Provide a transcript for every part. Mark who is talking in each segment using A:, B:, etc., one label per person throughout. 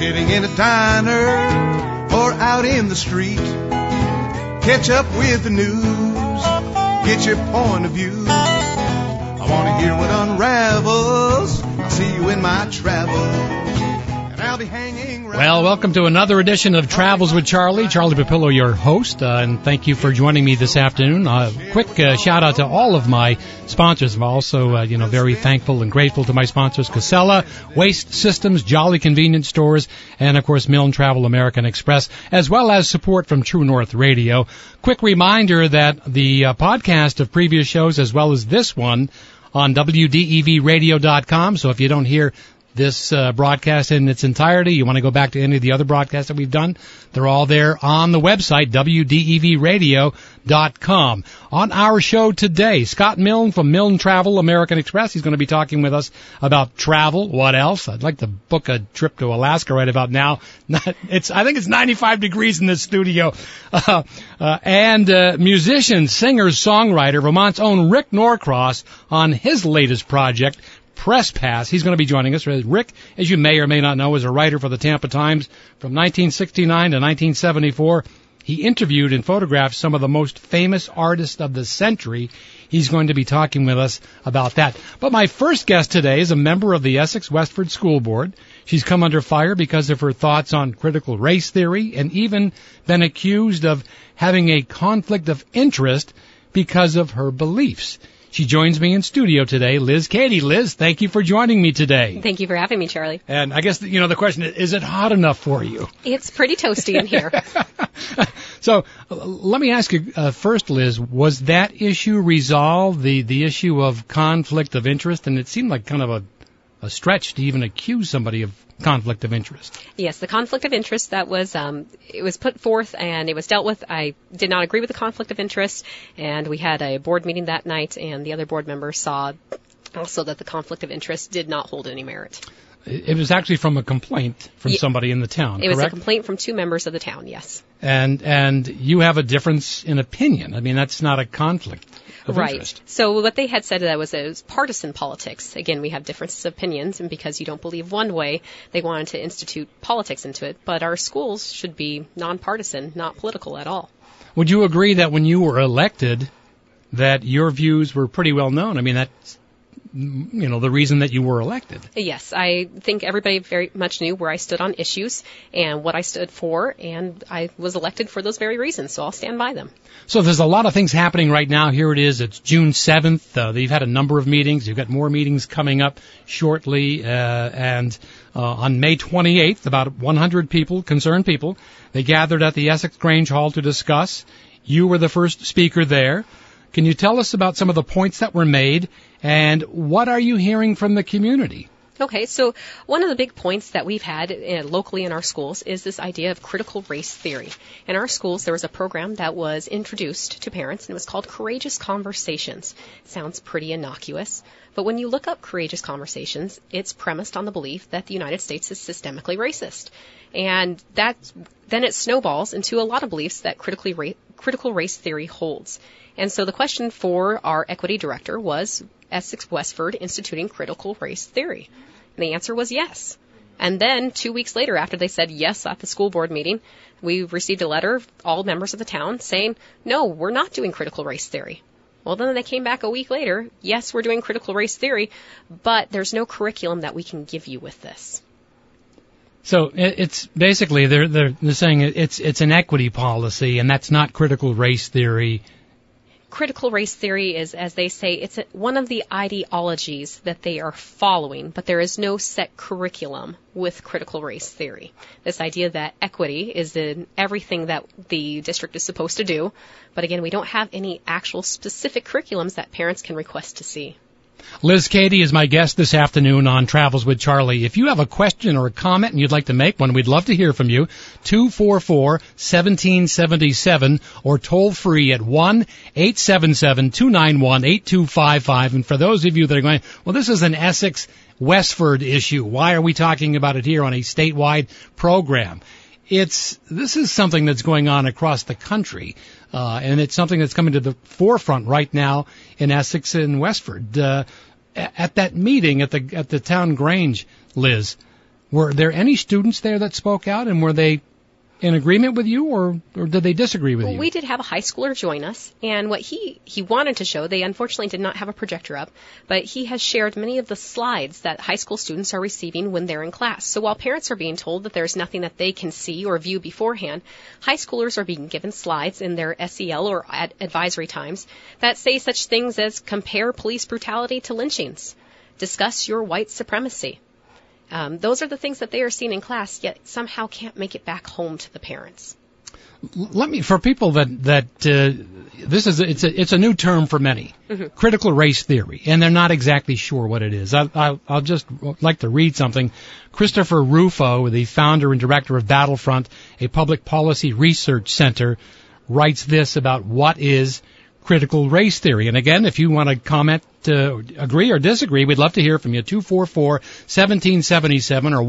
A: sitting in a diner or out in the street. Catch up with the news, get your point of view. I want to hear what unravels. I'll see you in my travels.
B: Well, welcome to another edition of Travels with Charlie. Charlie Papillo, your host, uh, and thank you for joining me this afternoon. Uh, quick uh, shout out to all of my sponsors. I'm also, uh, you know, very thankful and grateful to my sponsors, Casella, Waste Systems, Jolly Convenience Stores, and of course, Milne Travel American Express, as well as support from True North Radio. Quick reminder that the uh, podcast of previous shows, as well as this one, on WDEVradio.com. So if you don't hear this uh, broadcast in its entirety, you want to go back to any of the other broadcasts that we've done, they're all there on the website, WDEVradio.com. On our show today, Scott Milne from Milne Travel American Express. He's going to be talking with us about travel. What else? I'd like to book a trip to Alaska right about now. It's, I think it's 95 degrees in this studio. Uh, uh, and uh, musician, singer, songwriter, Vermont's own Rick Norcross on his latest project, Press Pass. He's going to be joining us. Rick, as you may or may not know, is a writer for the Tampa Times from 1969 to 1974. He interviewed and photographed some of the most famous artists of the century. He's going to be talking with us about that. But my first guest today is a member of the Essex Westford School Board. She's come under fire because of her thoughts on critical race theory and even been accused of having a conflict of interest because of her beliefs. She joins me in studio today, Liz Cady. Liz, thank you for joining me today.
C: Thank you for having me, Charlie.
B: And I guess, you know, the question is, is it hot enough for you?
C: It's pretty toasty in here.
B: so let me ask you uh, first, Liz, was that issue resolved, the, the issue of conflict of interest? And it seemed like kind of a, a stretch to even accuse somebody of conflict of interest.
C: Yes, the conflict of interest that was um, it was put forth and it was dealt with. I did not agree with the conflict of interest, and we had a board meeting that night, and the other board members saw also that the conflict of interest did not hold any merit.
B: It was actually from a complaint from
C: Ye-
B: somebody in the town,
C: It was a complaint from two members of the town. Yes.
B: and and you have a difference in opinion. I mean, that's not a conflict of
C: right.
B: interest.
C: So what they had said to that was it was partisan politics. Again, we have differences of opinions, and because you don't believe one way, they wanted to institute politics into it. But our schools should be nonpartisan, not political at all.
B: Would you agree that when you were elected, that your views were pretty well known? I mean, that's you know the reason that you were elected.
C: Yes, I think everybody very much knew where I stood on issues and what I stood for, and I was elected for those very reasons, so I'll stand by them.
B: So there's a lot of things happening right now. Here it is. It's June 7th. Uh, you've had a number of meetings. You've got more meetings coming up shortly. Uh, and uh, on May 28th, about 100 people, concerned people, they gathered at the Essex Grange Hall to discuss. You were the first speaker there. Can you tell us about some of the points that were made and what are you hearing from the community?
C: Okay, so one of the big points that we've had uh, locally in our schools is this idea of critical race theory. In our schools, there was a program that was introduced to parents, and it was called Courageous Conversations. Sounds pretty innocuous, but when you look up Courageous Conversations, it's premised on the belief that the United States is systemically racist. And that then it snowballs into a lot of beliefs that critically ra- critical race theory holds. And so the question for our equity director was Essex Westford instituting critical race theory. And the answer was yes. And then two weeks later, after they said yes at the school board meeting, we received a letter, all members of the town, saying, no, we're not doing critical race theory. Well, then they came back a week later, yes, we're doing critical race theory, but there's no curriculum that we can give you with this.
B: So it's basically they're they're, they're saying it's it's an equity policy and that's not critical race theory.
C: critical race theory is, as they say, it's one of the ideologies that they are following, but there is no set curriculum with critical race theory. This idea that equity is in everything that the district is supposed to do, but again, we don't have any actual specific curriculums that parents can request to see.
B: Liz Cady is my guest this afternoon on Travels with Charlie. If you have a question or a comment and you'd like to make one, we'd love to hear from you. 244-1777 or toll free at 1-877-291-8255. And for those of you that are going, well, this is an Essex Westford issue. Why are we talking about it here on a statewide program? It's, this is something that's going on across the country. Uh, and it's something that's coming to the forefront right now in Essex and Westford. Uh, at that meeting at the at the town grange, Liz, were there any students there that spoke out, and were they in agreement with you, or or did they disagree with
C: well,
B: you?
C: we did have a high schooler join us, and what he he wanted to show, they unfortunately did not have a projector up, but he has shared many of the slides that high school students are receiving when they're in class. So while parents are being told that there's nothing that they can see or view beforehand, high schoolers are being given slides in their SEL or ad- advisory times that say such things as compare police brutality to lynchings, discuss your white supremacy. Um, those are the things that they are seeing in class, yet somehow can't make it back home to the parents.
B: Let me for people that that uh, this is it's a it's a new term for many critical race theory, and they're not exactly sure what it is. I, I, I'll just like to read something. Christopher Rufo, the founder and director of Battlefront, a public policy research center, writes this about what is critical race theory. And again, if you want to comment, uh, agree or disagree, we'd love to hear from you. 244-1777 or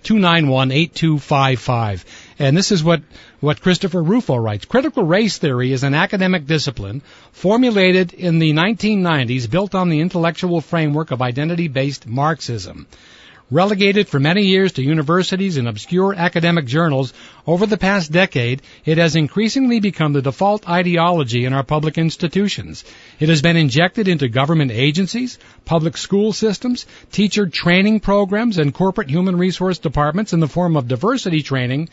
B: 1-877-291-8255. And this is what, what Christopher Rufo writes. Critical race theory is an academic discipline formulated in the 1990s built on the intellectual framework of identity-based Marxism. Relegated for many years to universities and obscure academic journals, over the past decade, it has increasingly become the default ideology in our public institutions. It has been injected into government agencies, public school systems, teacher training programs, and corporate human resource departments in the form of diversity training,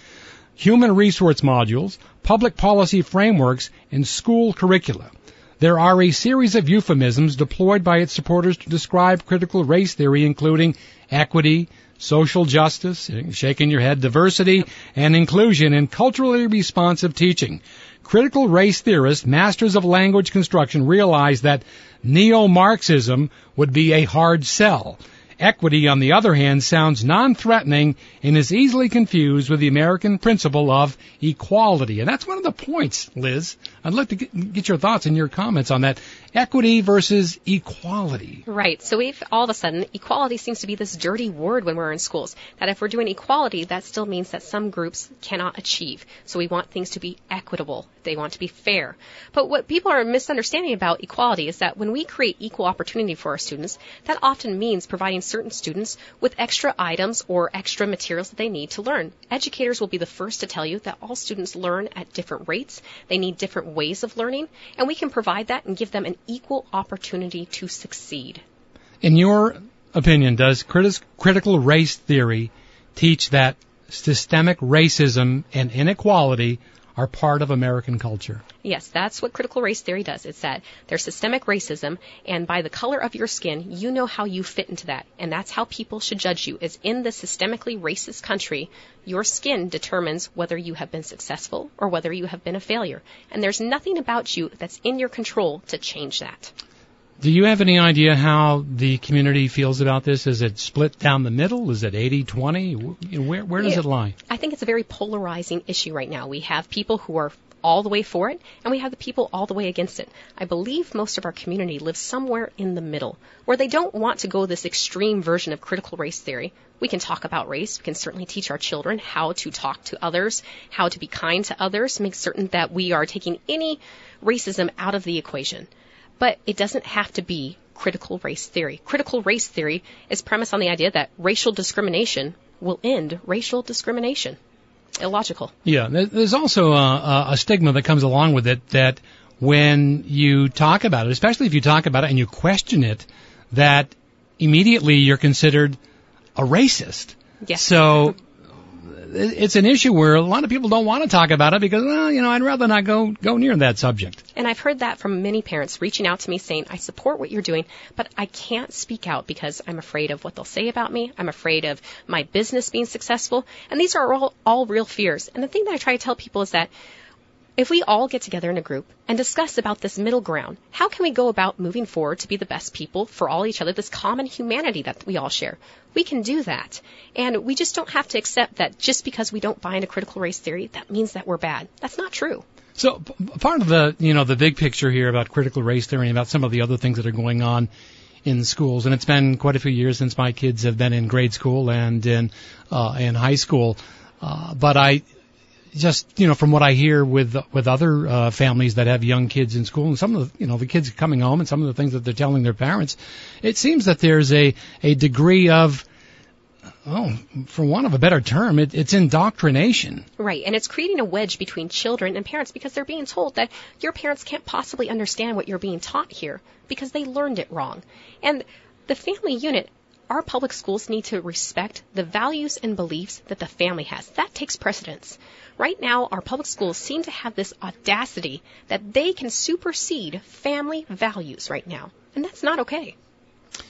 B: human resource modules, public policy frameworks, and school curricula. There are a series of euphemisms deployed by its supporters to describe critical race theory, including equity, social justice, shaking your head, diversity, and inclusion in culturally responsive teaching. Critical race theorists, masters of language construction, realized that neo-Marxism would be a hard sell. Equity, on the other hand, sounds non-threatening and is easily confused with the American principle of equality. And that's one of the points, Liz. I'd like to get, get your thoughts and your comments on that. Equity versus equality.
C: Right. So we've all of a sudden equality seems to be this dirty word when we're in schools. That if we're doing equality, that still means that some groups cannot achieve. So we want things to be equitable. They want to be fair. But what people are misunderstanding about equality is that when we create equal opportunity for our students, that often means providing certain students with extra items or extra materials that they need to learn. Educators will be the first to tell you that all students learn at different rates. They need different ways of learning, and we can provide that and give them an equal opportunity to succeed.
B: In your opinion, does critical race theory teach that systemic racism and inequality are part of American culture?
C: Yes, that's what critical race theory does. It's that there's systemic racism, and by the color of your skin, you know how you fit into that. And that's how people should judge you, is in the systemically racist country, your skin determines whether you have been successful or whether you have been a failure. And there's nothing about you that's in your control to change that.
B: Do you have any idea how the community feels about this? Is it split down the middle? Is it 80-20? Where, where does it lie?
C: I think it's a very polarizing issue right now. We have people who are all the way for it, and we have the people all the way against it. I believe most of our community lives somewhere in the middle, where they don't want to go this extreme version of critical race theory. We can talk about race. We can certainly teach our children how to talk to others, how to be kind to others, make certain that we are taking any racism out of the equation. But it doesn't have to be critical race theory. Critical race theory is premised on the idea that racial discrimination will end racial discrimination. Illogical.
B: Yeah, there's also a, a stigma that comes along with it that when you talk about it, especially if you talk about it and you question it, that immediately you're considered a racist.
C: Yes.
B: So it's an issue where a lot of people don't want to talk about it because, well, you know, I'd rather not go go near that subject.
C: And I've heard that from many parents reaching out to me saying, I support what you're doing, but I can't speak out because I'm afraid of what they'll say about me. I'm afraid of my business being successful. And these are all, all real fears. And the thing that I try to tell people is that If we all get together in a group and discuss about this middle ground, how can we go about moving forward to be the best people for all each other, this common humanity that we all share? We can do that. And we just don't have to accept that just because we don't buy into critical race theory, that means that we're bad. That's not true.
B: So part of the you know the big picture here about critical race theory and about some of the other things that are going on in schools, and it's been quite a few years since my kids have been in grade school and in uh, in high school. Uh, but I just you know from what I hear with with other uh, families that have young kids in school and some of the you know the kids coming home and some of the things that they're telling their parents, it seems that there's a a degree of oh, for want of a better term, it, it's indoctrination.
C: Right, and it's creating a wedge between children and parents because they're being told that your parents can't possibly understand what you're being taught here because they learned it wrong. And the family unit, our public schools need to respect the values and beliefs that the family has. That takes precedence. Right now, our public schools seem to have this audacity that they can supersede family values right now. And that's not okay.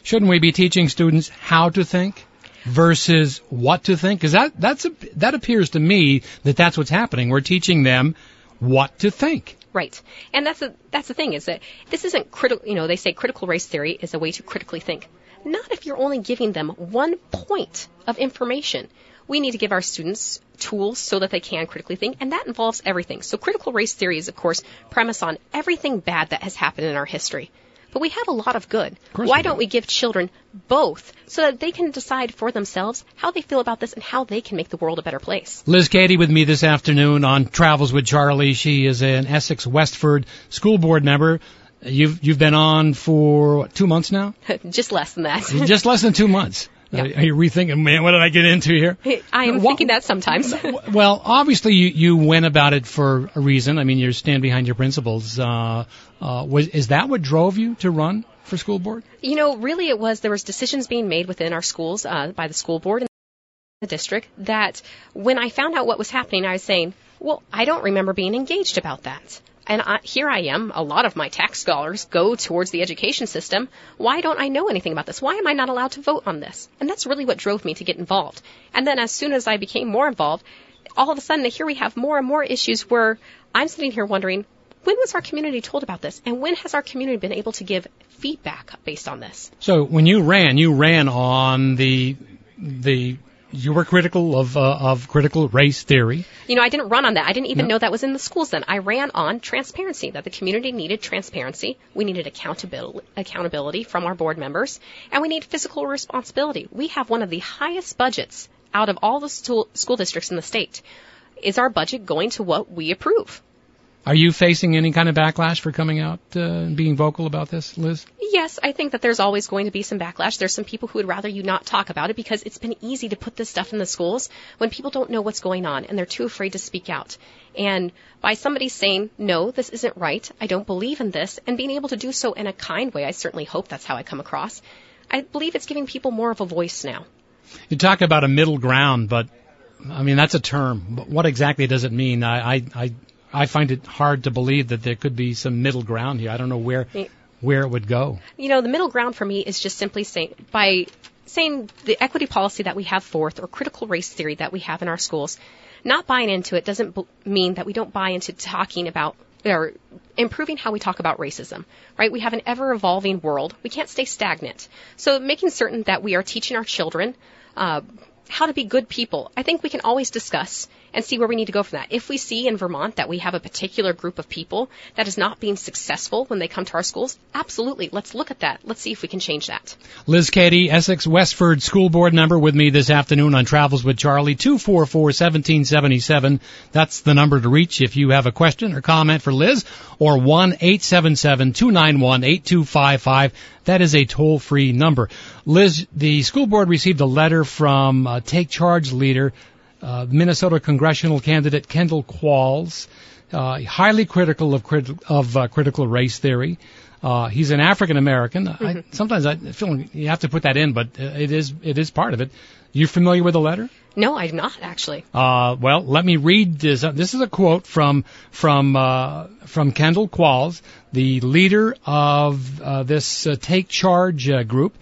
B: Shouldn't we be teaching students how to think versus what to think? Because that that's a, that appears to me that that's what's happening. We're teaching them what to think.
C: Right. And that's the that's the thing is that this isn't critical. You know, they say critical race theory is a way to critically think. Not if you're only giving them one point of information. We need to give our students tools so that they can critically think, and that involves everything. So critical race theory is, of course, premise on everything bad that has happened in our history. But we have a lot of good.
B: course
C: Why
B: we do.
C: don't we give children both so that they can decide for themselves how they feel about this and how they can make the world a better place?
B: Liz Cady with me this afternoon on Travels with Charlie. She is an Essex Westford school board member. You've you've been on for what, two months now,
C: Just less than that.
B: just less than two months.
C: Yeah.
B: Are you rethinking, man? What did I get into here?
C: I am
B: Wha-
C: thinking that sometimes.
B: Well, obviously you, you went about it for a reason. I mean, you stand behind your principles. Uh, uh, was is that what drove you to run for school board?
C: You know, really it was there was decisions being made within our schools uh, by the school board and the district that when I found out what was happening, I was saying, well, I don't remember being engaged about that. And I, here I am, a lot of my tax dollars go towards the education system. Why don't I know anything about this? Why am I not allowed to vote on this? And that's really what drove me to get involved. And then as soon as I became more involved, all of a sudden here we have more and more issues where I'm sitting here wondering, when was our community told about this? And when has our community been able to give feedback based on this?
B: So when you ran, you ran on the the you were critical of uh, of critical race theory.
C: You know, I didn't run on that. I didn't even
B: No.
C: know that was in the schools then. I ran on transparency, that the community needed transparency. We needed accountability, accountability from our board members, and we need physical responsibility. We have one of the highest budgets out of all the school, school districts in the state. Is our budget going to what we approve?
B: Are you facing any kind of backlash for coming out uh, and being vocal about this, Liz?
C: Yes, I think that there's always going to be some backlash. There's some people who would rather you not talk about it because it's been easy to put this stuff in the schools when people don't know what's going on and they're too afraid to speak out. And by somebody saying, no, this isn't right, I don't believe in this, and being able to do so in a kind way, I certainly hope that's how I come across, I believe it's giving people more of a voice now.
B: You talk about a middle ground, but I mean that's a term. But what exactly does it mean? I I I, I find it hard to believe that there could be some middle ground here. I don't know where where it would go.
C: you know, the middle ground for me is just simply saying by saying the equity policy that we have forth or critical race theory that we have in our schools, not buying into it doesn't b- mean that we don't buy into talking about or improving how we talk about racism, right? We have an ever evolving world. We can't stay stagnant. So making certain that we are teaching our children uh, how to be good people. I think we can always discuss and see where we need to go from that. If we see in Vermont that we have a particular group of people that is not being successful when they come to our schools, absolutely, let's look at that. Let's see if we can change that.
B: Liz Cady, Essex Westford School Board member with me this afternoon on Travels with Charlie, 244-1777. That's the number to reach if you have a question or comment for Liz, or 1-877-291-8255. That is a toll-free number. Liz, the school board received a letter from uh, Take Charge leader, uh, Minnesota congressional candidate Kendall Qualls, uh, highly critical of, crit- of uh, critical race theory. Uh, he's an African American. I, sometimes I feel you have to put that in, but uh, it is it is part of it. You familiar with the letter?
C: No, I'm not actually.
B: Uh, well, let me read this. This is a quote from from uh, from Kendall Qualls, the leader of uh, this uh, Take Charge uh, group.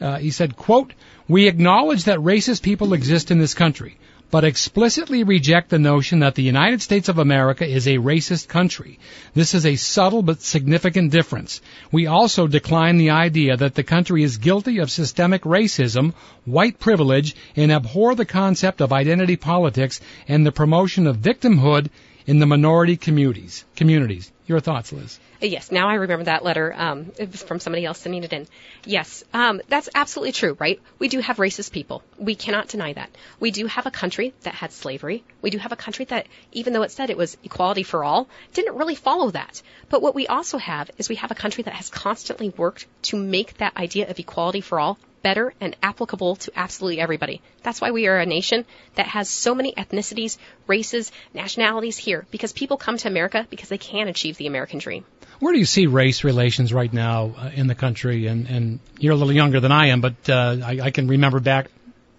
B: Uh, he said, "quote We acknowledge that racist people exist in this country, but explicitly reject the notion that the United States of America is a racist country. This is a subtle but significant difference. We also decline the idea that the country is guilty of systemic racism, white privilege, and abhor the concept of identity politics and the promotion of victimhood in the minority communities. Communities. Your thoughts, Liz?
C: Yes, now I remember that letter. Um, it was from somebody else sending it in. Yes, um, that's absolutely true, right? We do have racist people. We cannot deny that. We do have a country that had slavery. We do have a country that, even though it said it was equality for all, didn't really follow that. But what we also have is we have a country that has constantly worked to make that idea of equality for all better and applicable to absolutely everybody. That's why we are a nation that has so many ethnicities, races, nationalities here, because people come to America because they can achieve the American dream.
B: Where do you see race relations right now uh, in the country? And, and you're a little younger than I am, but uh, I, I can remember back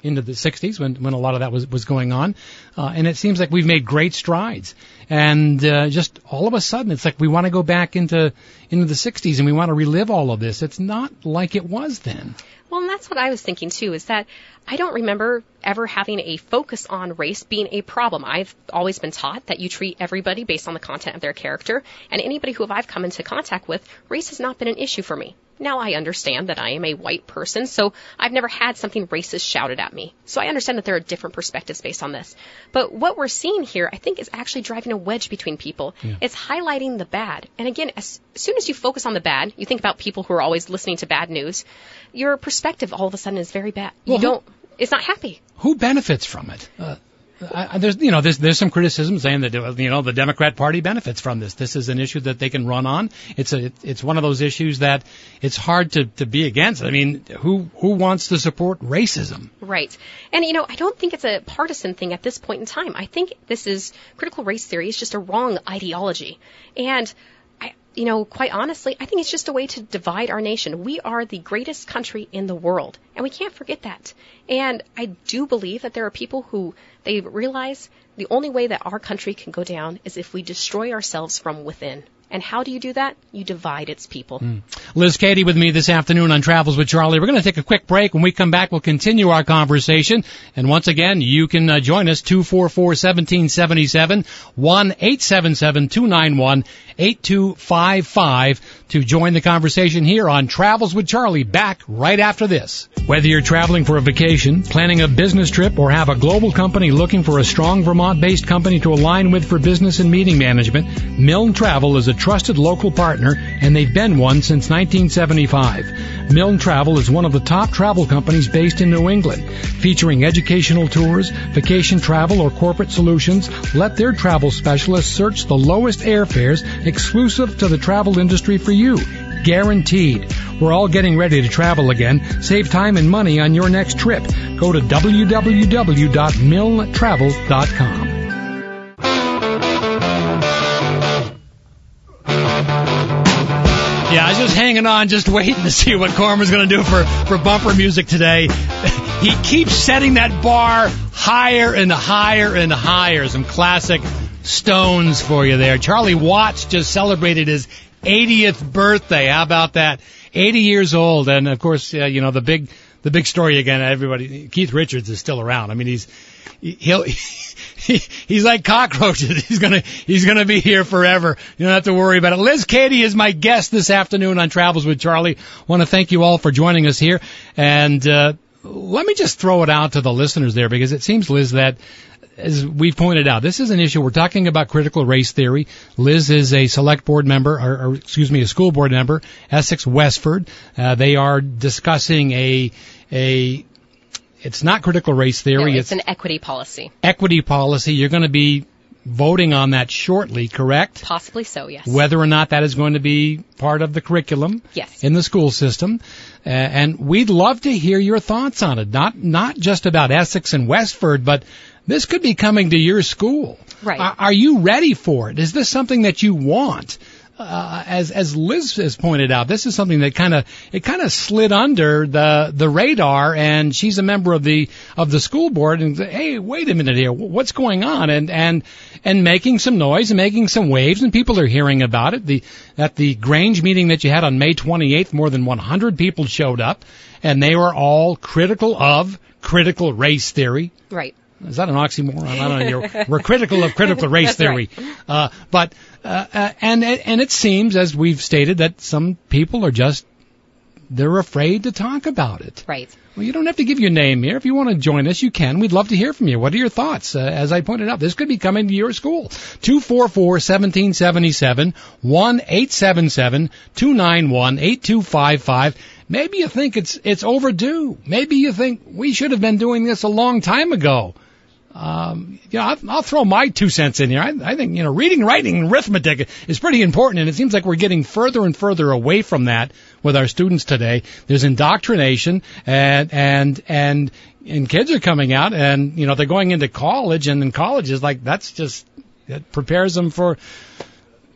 B: into the 60s when, when a lot of that was, was going on. Uh, and it seems like we've made great strides. And uh, just all of a sudden, it's like we want to go back into, into the 60s and we want to relive all of this. It's not like it was then.
C: Well, and that's what I was thinking too, is that I don't remember ever having a focus on race being a problem. I've always been taught that you treat everybody based on the content of their character, and anybody who I've come into contact with, race has not been an issue for me. Now I understand that I am a white person, so I've never had something racist shouted at me. So I understand that there are different perspectives based on this. But what we're seeing here, I think, is actually driving a wedge between people. Yeah. It's highlighting the bad. And again, as, soon as you focus on the bad, you think about people who are always listening to bad news, your perspective all of a sudden is very bad. You don't, it's not happy.
B: Who benefits from it? Uh, I, there's you know there's there's some criticism saying that you know the Democrat Party benefits from this. This is an issue that they can run on. It's a it's one of those issues that it's hard to to be against. I mean, who who wants to support racism?
C: Right. And you know, I don't think it's a partisan thing at this point in time. I think this is critical race theory is just a wrong ideology. And you know, quite honestly, I think it's just a way to divide our nation. We are the greatest country in the world, and we can't forget that. And I do believe that there are people who they realize the only way that our country can go down is if we destroy ourselves from within. And how do you do that? You divide its people. Mm.
B: Liz Cady with me this afternoon on Travels with Charlie. We're going to take a quick break. When we come back, we'll continue our conversation. And once again, you can uh, join us 244-1777, 1-877-291-8255 to join the conversation here on Travels with Charlie. Back right after this. Whether you're traveling for a vacation, planning a business trip, or have a global company looking for a strong Vermont-based company to align with for business and meeting management, Milne Travel is a trusted local partner, and they've been one since 1975. Milne Travel is one of the top travel companies based in New England, featuring educational tours, vacation travel, or corporate solutions. Let their travel specialists search the lowest airfares exclusive to the travel industry for you. Guaranteed. We're all getting ready to travel again. Save time and money on your next trip. Go to www.milnetravel.com. Yeah, I was just hanging on, just waiting to see what Corman's going to do for, for bumper music today. He keeps setting that bar higher and higher and higher. Some classic stones for you there. Charlie Watts just celebrated his 80th birthday. How about that? 80 years old, and of course, uh, you know the big the big story again. Everybody, Keith Richards is still around. I mean, he's he'll he, he's like cockroaches. He's gonna he's gonna be here forever. You don't have to worry about it. Liz Cady is my guest this afternoon on Travels with Charlie. Want to thank you all for joining us here, and uh, let me just throw it out to the listeners there because it seems Liz that as we pointed out, this is an issue. We're talking about critical race theory. Liz is a select board member, or, or excuse me, a school board member, Essex Westford. Uh, they are discussing a a it's not critical race theory.
C: No, it's, it's, an equity policy.
B: Equity policy. You're going to be voting on that shortly, correct?
C: Possibly so, yes.
B: Whether or not that is going to be part of the curriculum
C: yes.
B: in the school system. Uh, and we'd love to hear your thoughts on it. Not not just about Essex and Westford, but this could be coming to your school.
C: Right.
B: Are, are you ready for it? Is this something that you want? Uh, as as Liz has pointed out, this is something that kind of it kind of slid under the the radar, and she's a member of the of the school board, and hey, wait a minute here, what's going on? And and and making some noise and making some waves, and people are hearing about it. The at the Grange meeting that you had on May 28th, more than 100 people showed up, and they were all critical of critical race theory.
C: Right
B: Is that an oxymoron? I don't know. You're, we're critical of critical race theory, uh, but uh, uh, and and it seems, as we've stated, that some people are just they're afraid to talk about it.
C: Right.
B: Well, you don't have to give your name here. If you want to join us, you can. We'd love to hear from you. What are your thoughts? Uh, as I pointed out, this could be coming to your school. 244-1777, 1-877-291-8255. Maybe you think it's, it's overdue. Maybe you think we should have been doing this a long time ago. Um, you know, I'll, I'll throw my two cents in here. I, I think, you know, reading, writing, and arithmetic is pretty important, and it seems like we're getting further and further away from that with our students today. There's indoctrination, and, and, and, and kids are coming out, and, you know, they're going into college, and in college is like, that's just, it prepares them for,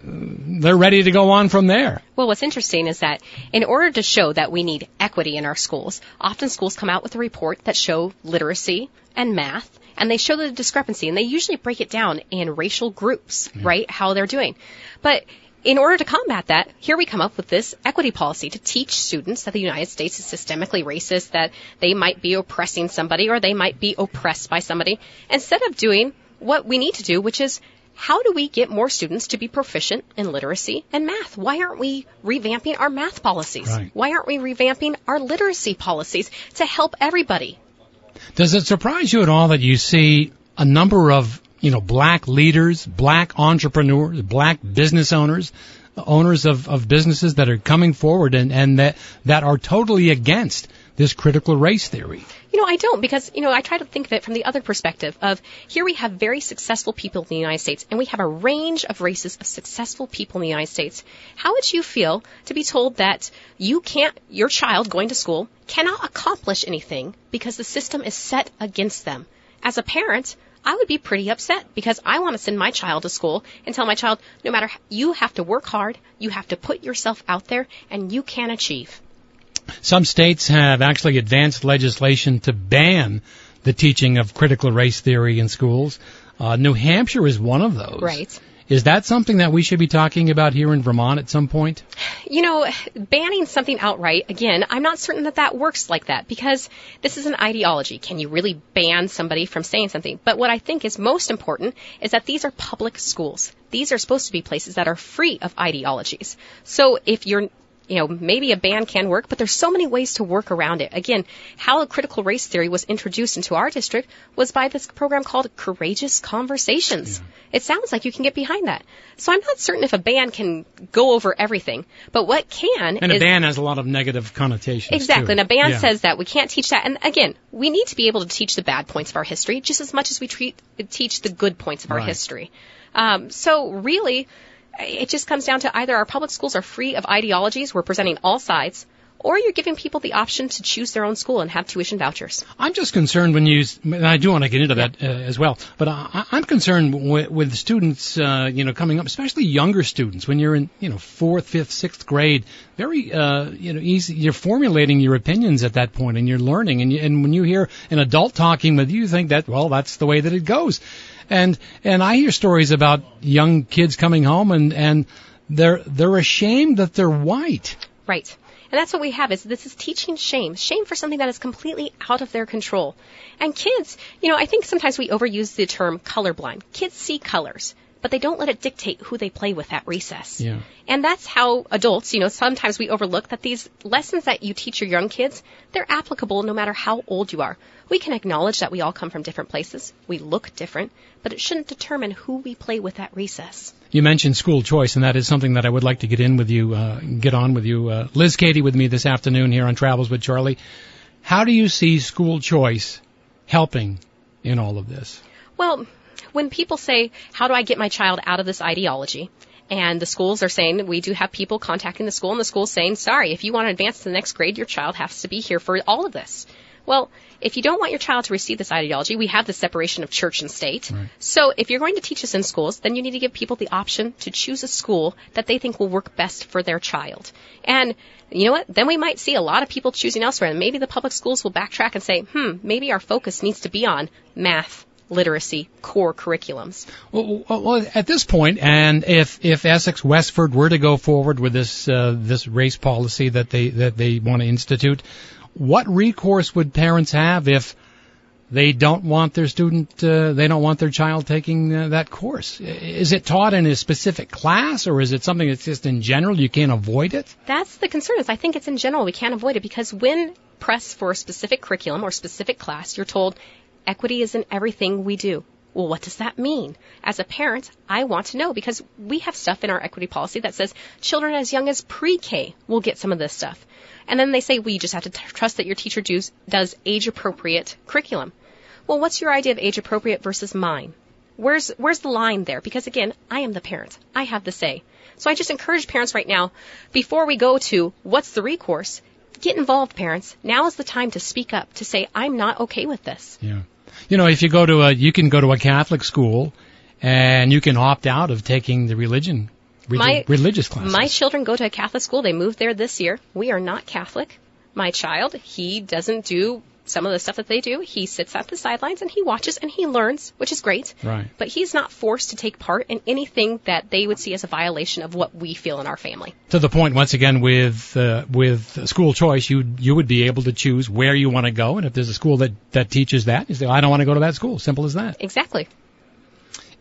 B: they're ready to go on from there.
C: Well, what's interesting is that in order to show that we need equity in our schools, often schools come out with a report that show literacy and math and they show the discrepancy and they usually break it down in racial groups, mm-hmm. right? How they're doing. But in order to combat that, here we come up with this equity policy to teach students that the United States is systemically racist, that they might be oppressing somebody or they might be oppressed by somebody, instead of doing what we need to do, which is how do we get more students to be proficient in literacy and math? Why aren't we revamping our math policies?
B: Right.
C: Why aren't we revamping our literacy policies to help everybody?
B: Does it surprise you at all that you see a number of, you know, black leaders, black entrepreneurs, black business owners, owners of, of businesses that are coming forward and, and that, that are totally against this critical race theory?
C: You know, I don't because, you know, I try to think of it from the other perspective of here we have very successful people in the United States and we have a range of races of successful people in the United States. How would you feel to be told that you can't, your child going to school cannot accomplish anything because the system is set against them? As a parent, I would be pretty upset because I want to send my child to school and tell my child, no matter, you have to work hard, you have to put yourself out there, and you can achieve.
B: Some states have actually advanced legislation to ban the teaching of critical race theory in schools. Uh, New Hampshire is one of those.
C: Right.
B: Is that something that we should be talking about here in Vermont at some point?
C: You know, banning something outright, again, I'm not certain that that works like that because this is an ideology. Can you really ban somebody from saying something? But what I think is most important is that these are public schools. These are supposed to be places that are free of ideologies. So if you're you know, maybe a ban can work, but there's so many ways to work around it. Again, how a critical race theory was introduced into our district was by this program called Courageous Conversations. Yeah. It sounds like you can get behind that. So I'm not certain if a ban can go over everything, but what can
B: and a ban has a lot of negative connotations.
C: Exactly,
B: too.
C: and a ban
B: yeah.
C: says that we can't teach that. And again, we need to be able to teach the bad points of our history just as much as we treat, teach the good points of our
B: right.
C: history. Um, so really, it just comes down to either our public schools are free of ideologies, we're presenting all sides, or you're giving people the option to choose their own school and have tuition vouchers.
B: I'm just concerned when you, and I do want to get into that uh, as well, but I, I'm concerned with, with students, uh, you know, coming up, especially younger students, when you're in, you know, fourth, fifth, sixth grade, very, uh, you know, easy, you're formulating your opinions at that point and you're learning, and, you, and when you hear an adult talking with you, you think that, well, that's the way that it goes. And, and I hear stories about young kids coming home and, and they're, they're ashamed that they're white.
C: Right. And that's what we have is this is teaching shame. Shame for something that is completely out of their control. And kids, you know, I think sometimes we overuse the term colorblind. Kids see colors, but they don't let it dictate who they play with at recess.
B: Yeah.
C: And that's how adults, you know, sometimes we overlook that these lessons that you teach your young kids, they're applicable no matter how old you are. We can acknowledge that we all come from different places. We look different, but it shouldn't determine who we play with at recess.
B: You mentioned school choice, and that is something that I would like to get in with you, uh, get on with you. Uh, Liz Cady with me this afternoon here on Travels with Charlie. How do you see school choice helping in all of this?
C: Well, when people say, how do I get my child out of this ideology? And the schools are saying, we do have people contacting the school and the school's saying, sorry, if you want to advance to the next grade, your child has to be here for all of this. Well, if you don't want your child to receive this ideology, we have the separation of church and state.
B: Right.
C: So if you're going to teach this in schools, then you need to give people the option to choose a school that they think will work best for their child. And you know what? Then we might see a lot of people choosing elsewhere, and maybe the public schools will backtrack and say, hmm, maybe our focus needs to be on math, literacy core curriculums.
B: Well, well, at this point, and if if Essex Westford were to go forward with this uh, this race policy that they that they want to institute, what recourse would parents have if they don't want their student, uh, they don't want their child taking uh, that course. Is it taught in a specific class, or is it something that's just in general? You can't avoid it.
C: That's the concern. Is I think it's in general we can't avoid it because when pressed for a specific curriculum or specific class, you're told equity is in everything we do. Well, what does that mean? As a parent, I want to know because we have stuff in our equity policy that says children as young as pre-K will get some of this stuff. And then they say, well, you just have to t- trust that your teacher does, does age appropriate curriculum. Well, what's your idea of age appropriate versus mine? Where's, where's the line there? Because again, I am the parent. I have the say. So I just encourage parents right now, before we go to what's the recourse, get involved, parents. Now is the time to speak up, to say, I'm not okay with this.
B: Yeah. You know, if you go to a, you can go to a Catholic school and you can opt out of taking the religion,
C: My-
B: religious classes.
C: My children go to a Catholic school. They moved there this year. We are not Catholic. My child, he doesn't do some of the stuff that they do. He sits at the sidelines and he watches and he learns, which is great.
B: Right.
C: But he's not forced to take part in anything that they would see as a violation of what we feel in our family.
B: to the point once again with uh, with school choice you you would be able to choose where you want to go and if there's a school that that teaches that you say I don't want to go to that school simple as that
C: Exactly.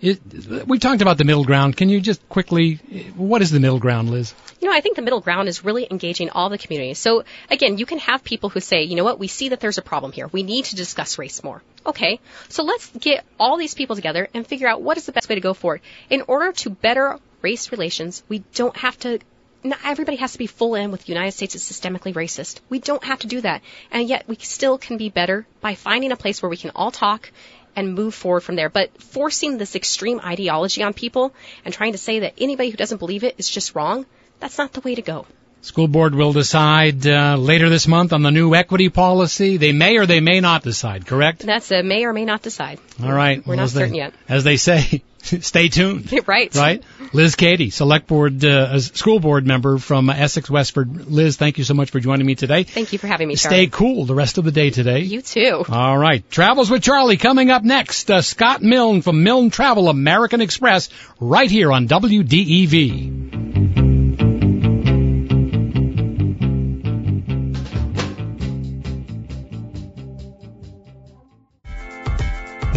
B: It, we talked about the middle ground can you just quickly what is the middle ground Liz
C: You know, I think the middle ground is really engaging all the communities. So again, you can have people who say, you know what, we see that there's a problem here. We need to discuss race more. Okay, so let's get all these people together and figure out what is the best way to go forward. In order to better race relations, we don't have to not everybody has to be full in with the United States is systemically racist. We don't have to do that. And yet we still can be better by finding a place where we can all talk and move forward from there. But forcing this extreme ideology on people and trying to say that anybody who doesn't believe it is just wrong, that's not the way to go.
B: school board will decide uh, later this month on the new equity policy they may or they may not decide correct
C: That's a may or may not decide.
B: all right
C: We're
B: Well,
C: not
B: as they-
C: certain yet.
B: as they say stay tuned
C: right.
B: right? Liz Cady, select board, uh, school board member from Essex Westford. Liz, thank you so much for joining me today.
C: Thank you for having me, Charlie.
B: Stay cool the rest of the day today.
C: You too.
B: All right. Travels with Charlie coming up next. Uh, Scott Milne from Milne Travel American Express right here on WDEV.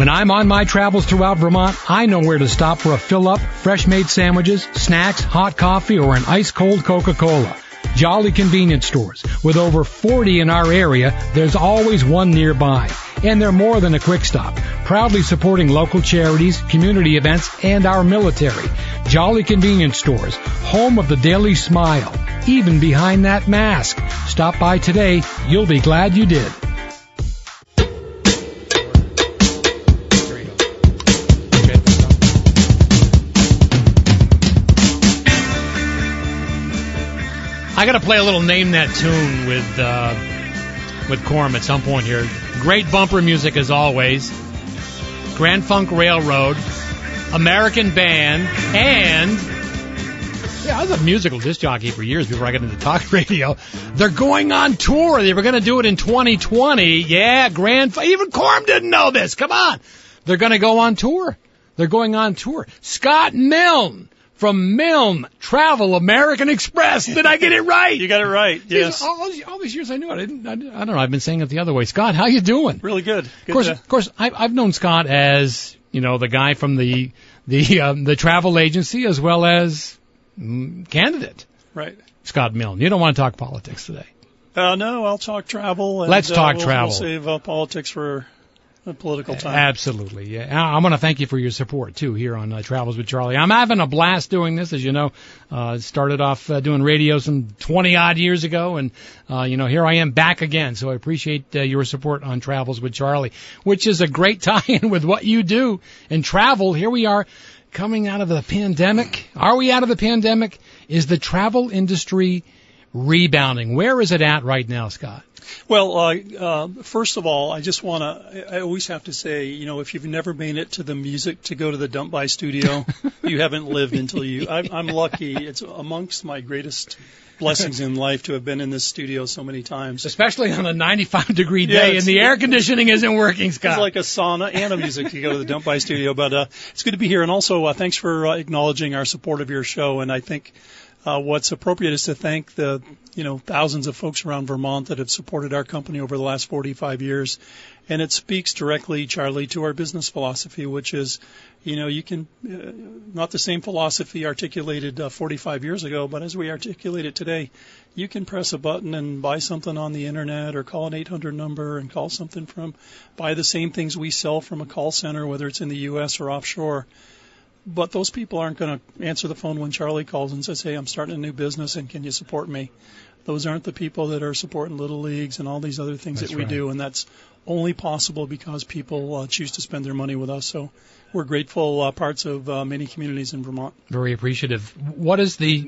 B: When I'm on my travels throughout Vermont, I know where to stop for a fill up, fresh made sandwiches, snacks, hot coffee, or an ice cold Coca-Cola. Jolly convenience stores. With over 40 in our area, there's always one nearby. And they're more than a quick stop. Proudly supporting local charities, community events, and our military. Jolly convenience stores. Home of the daily smile. Even behind that mask. Stop by today. You'll be glad you did. I got to play a little name that tune with uh, with Corm at some point here. Great bumper music as always. Grand Funk Railroad, American Band, and yeah, I was a musical disc jockey for years before I got into talk radio. They're going on tour. They were going to do it in 2020. Yeah, Grand. Even Corm didn't know this. Come on, they're going to go on tour. They're going on tour. Scott Milne from Milne Travel American Express. Did I get it right?
D: You got it right. Yes.
B: All, all these- all these years I knew it. I didn't. I, I don't know. I've been saying it the other way. Scott, how you doing?
D: Really good.
B: Of course,
D: to-
B: of course, I, I've known Scott as you know the guy from the the um, the travel agency as well as mm, candidate
D: right.
B: Scott Milne. You don't want to talk politics today.
D: Uh, no, I'll talk travel. And,
B: Let's
D: uh,
B: talk
D: we'll-
B: travel.
D: We'll save uh, politics for political time.
B: Absolutely. Yeah. I, I want to thank you for your support too here on uh, Travels with Charlie. I'm having a blast doing this, as you know. Uh, started off uh, doing radio some 20 odd years ago, and uh, you know here I am back again. So I appreciate uh, your support on Travels with Charlie, which is a great tie-in with what you do and travel. Here we are. Coming out of the pandemic. Are we out of the pandemic? Is the travel industry rebounding? Where is it at right now, Scott?
D: Well, uh, uh, first of all, I just want to, I always have to say, you know, if you've never made it to the music to go to the Dump By studio, you haven't lived until you, I, I'm lucky. It's amongst my greatest blessings in life to have been in this studio so many times.
B: Especially on a 95 degree day
D: it's-
B: and the air conditioning isn't working, Scott.
D: It's like a sauna and a music to go to the Dump By studio, but uh, it's good to be here. And also, uh, thanks for uh, acknowledging our support of your show. And I think Uh, what's appropriate is to thank the you know thousands of folks around Vermont that have supported our company over the last 45 years, and it speaks directly, Charlie, to our business philosophy, which is, you know, you can uh, not the same philosophy articulated uh, 45 years ago, but as we articulate it today, you can press a button and buy something on the internet or call an 800 number and call something from buy the same things we sell from a call center, whether it's in the U.S. or offshore but those people aren't going to answer the phone when Charlie calls and says, "Hey, I'm starting a new business, and can you support me?" Those aren't the people that are supporting little leagues and all these other things
B: That's
D: that we
B: right.
D: do, and that's only possible because people uh, choose to spend their money with us. So we're grateful uh, parts of uh, many communities in Vermont.
B: Very appreciative. What is the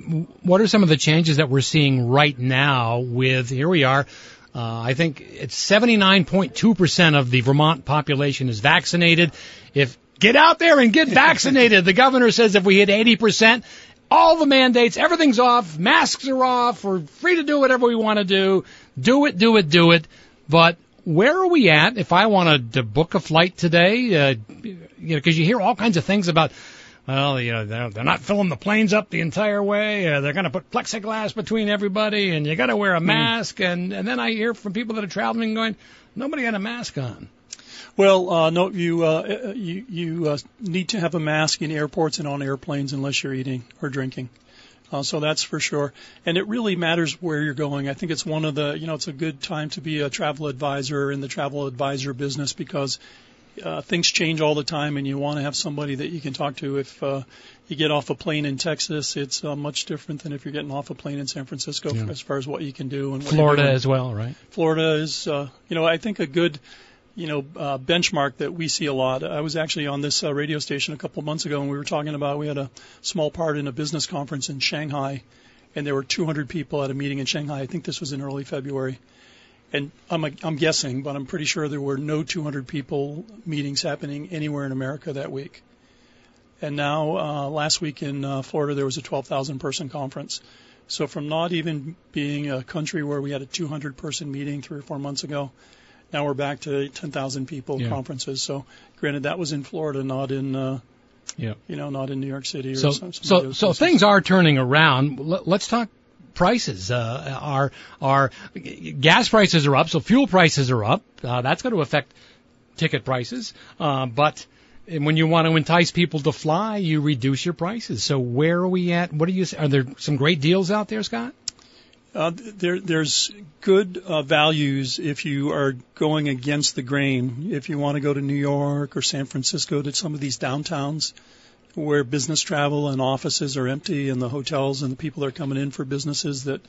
B: what are some of the changes that we're seeing right now with here we are uh, I think it's 79.2% of the Vermont population is vaccinated. If get out there and get vaccinated, the governor says if we hit 80%, all the mandates, everything's off, masks are off, we're free to do whatever we want to do. Do it, do it, do it. But where are we at if I wanted to book a flight today? Uh, you know, because you hear all kinds of things about well, you know, they're, they're not filling the planes up the entire way. Uh, they're going to put plexiglass between everybody, and you got to wear a mask. And and then I hear from people that are traveling going, nobody had a mask on.
D: Well, uh, no, you uh, you you uh, need to have a mask in airports and on airplanes unless you're eating or drinking. Uh, so that's for sure. And it really matters where you're going. I think it's one of the, you know, it's a good time to be a travel advisor in the travel advisor business because uh, things change all the time and you want to have somebody that you can talk to. If uh, you get off a plane in Texas, it's uh, much different than if you're getting off a plane in San Francisco
B: Yeah.
D: as far as what you can do and
B: Florida as well, right?
D: Florida is, uh, you know, I think a good, you know, uh, benchmark that we see a lot. I was actually on this uh, radio station a couple of months ago, and we were talking about we had a small part in a business conference in Shanghai, and there were 200 people at a meeting in Shanghai. I think this was in early February, and I'm I'm guessing, but I'm pretty sure there were no 200 people meetings happening anywhere in America that week. And now, uh, last week in uh, Florida, there was a 12,000 person conference. So from not even being a country where we had a 200 person meeting three or four months ago, now we're back to 10,000 people
B: Yeah.
D: conferences. So granted, that was in Florida, not in, uh,
B: Yeah.
D: you know, not in New York City or
B: So
D: some, some
B: so so things are turning around. Let's talk prices. Uh, our our gas prices are up, so fuel prices are up. Uh, that's going to affect ticket prices. Uh, but when you want to entice people to fly, you reduce your prices. So where are we at? What are you? Are there some great deals out there, Scott?
D: Uh, there, there's good uh, values if you are going against the grain. If you want to go to New York or San Francisco to some of these downtowns where business travel and offices are empty and the hotels and the people are coming in for businesses that